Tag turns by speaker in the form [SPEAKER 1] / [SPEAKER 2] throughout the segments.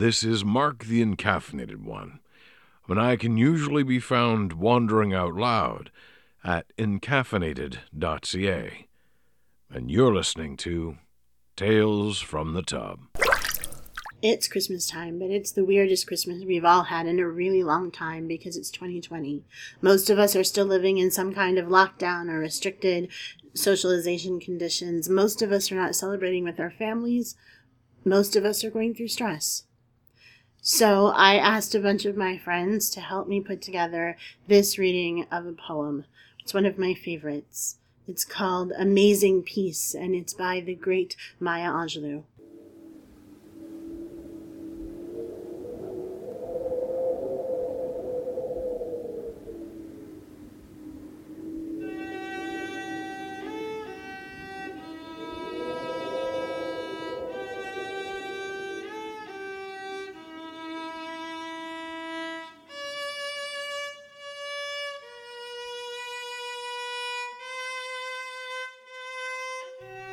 [SPEAKER 1] This is Mark the Encaffeinated One, when I can usually be found wandering out loud at encaffeinated.ca. And you're listening to Tales from the Tub.
[SPEAKER 2] It's Christmas time, but it's the weirdest Christmas we've all had in a really long time because it's 2020. Most of us are still living in some kind of lockdown or restricted socialization conditions. Most of us are not celebrating with our families. Most of us are going through stress. So I asked a bunch of my friends to help me put together this reading of a poem. It's one of my favorites. It's called Amazing Peace, and it's by the great Maya Angelou.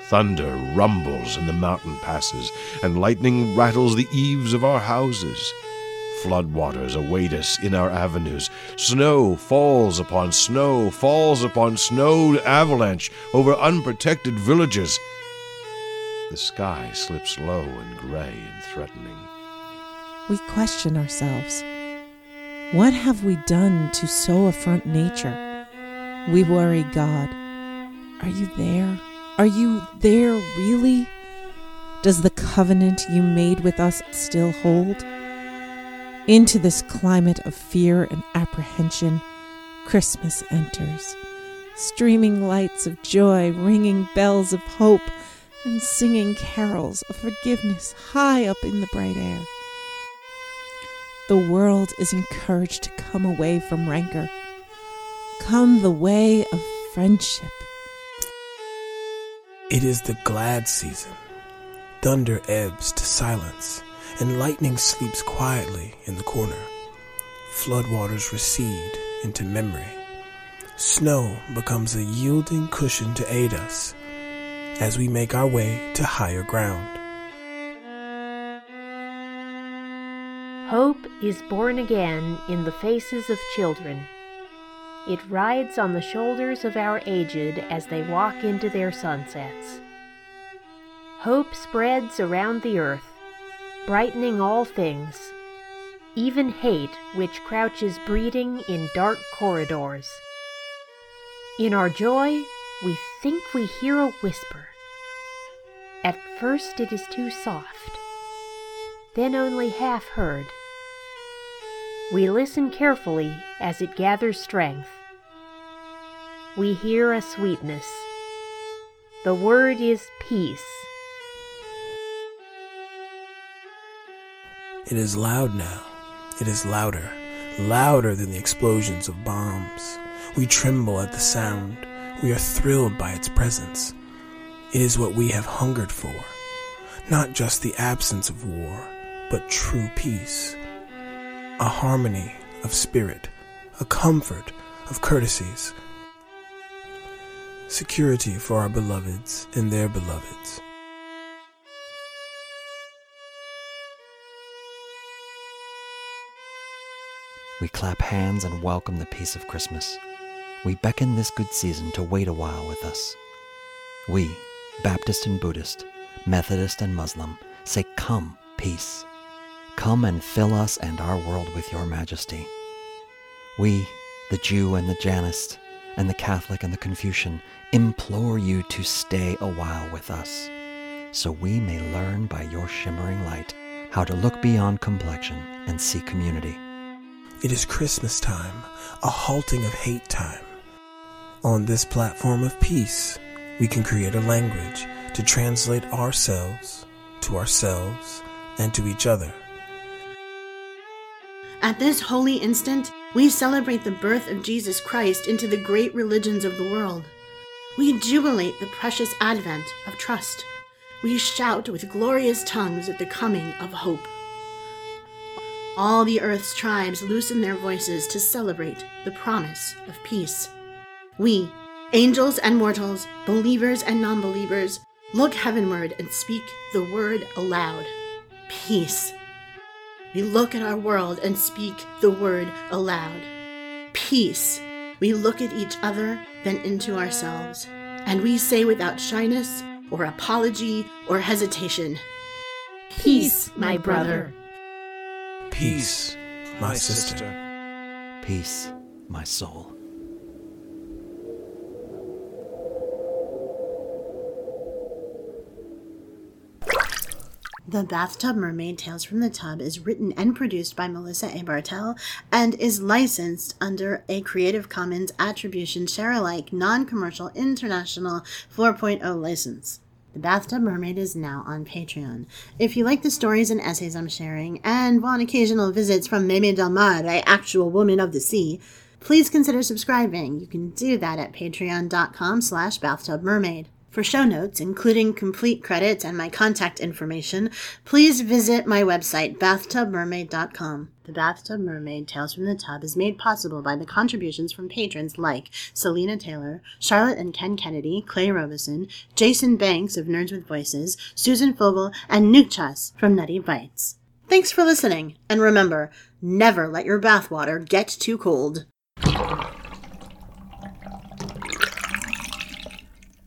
[SPEAKER 1] Thunder rumbles in the mountain passes, and lightning rattles the eaves of our houses. Floodwaters await us in our avenues. Snow falls upon snow, falls upon snow, avalanche over unprotected villages. The sky slips low and gray and threatening.
[SPEAKER 3] We question ourselves. What have we done to so affront nature? We worry God. Are you there? Are you there really? Does the covenant you made with us still hold? Into this climate of fear and apprehension, Christmas enters. Streaming lights of joy, ringing bells of hope, and singing carols of forgiveness high up in the bright air. The world is encouraged to come away from rancor. Come the way of friendship.
[SPEAKER 4] It is the glad season. Thunder ebbs to silence, and lightning sleeps quietly in the corner. Floodwaters recede into memory. Snow becomes a yielding cushion to aid us as we make our way to higher ground.
[SPEAKER 5] Hope is born again in the faces of children. It rides on the shoulders of our aged as they walk into their sunsets. Hope spreads around the earth, brightening all things, even hate which crouches breeding in dark corridors. In our joy, we think we hear a whisper. At first it is too soft, then only half heard. We listen carefully as it gathers strength. We hear a sweetness. The word is peace.
[SPEAKER 4] It is loud now. It is louder, louder than the explosions of bombs. We tremble at the sound. We are thrilled by its presence. It is what we have hungered for. Not just the absence of war, but true peace a harmony of spirit, a comfort of courtesies, security for our beloveds and their beloveds.
[SPEAKER 6] We clap hands and welcome the peace of Christmas. We beckon this good season to wait a while with us. We, Baptist and Buddhist, Methodist and Muslim, say, Come, peace. Come and fill us and our world with your majesty. We, the Jew and the Jainist, and the Catholic and the Confucian, implore you to stay a while with us, so we may learn by your shimmering light how to look beyond complexion and see community.
[SPEAKER 4] It is Christmas time, a halting of hate time. On this platform of peace, we can create a language to translate ourselves to ourselves and to each other.
[SPEAKER 2] At this holy instant, we celebrate the birth of Jesus Christ into the great religions of the world. We jubilate the precious advent of trust. We shout with glorious tongues at the coming of hope. All the earth's tribes loosen their voices to celebrate the promise of peace. We, angels and mortals, believers and non believers, look heavenward and speak the word aloud Peace. We look at our world and speak the word aloud. Peace. We look at each other, then into ourselves, and we say without shyness or apology or hesitation,
[SPEAKER 5] Peace, my brother.
[SPEAKER 4] Peace, my sister.
[SPEAKER 6] Peace, my soul.
[SPEAKER 2] The Bathtub Mermaid Tales from the Tub is written and produced by Melissa A. Bartell and is licensed under a Creative Commons Attribution Share Alike Non Commercial International 4.0 license. The Bathtub Mermaid is now on Patreon. If you like the stories and essays I'm sharing and want occasional visits from Meme Del Mar, actual woman of the sea, please consider subscribing. You can do that at patreon.com slash bathtubmermaid. For show notes, including complete credits and my contact information, please visit my website, bathtubmermaid.com. The Bathtub Mermaid Tales from the Tub is made possible by the contributions from patrons like Selena Taylor, Charlotte and Ken Kennedy, Clay Robeson, Jason Banks of Nerds with Voices, Susan Fogel, and Nuchas from Nutty Bites. Thanks for listening, and remember, never let your bathwater get too cold.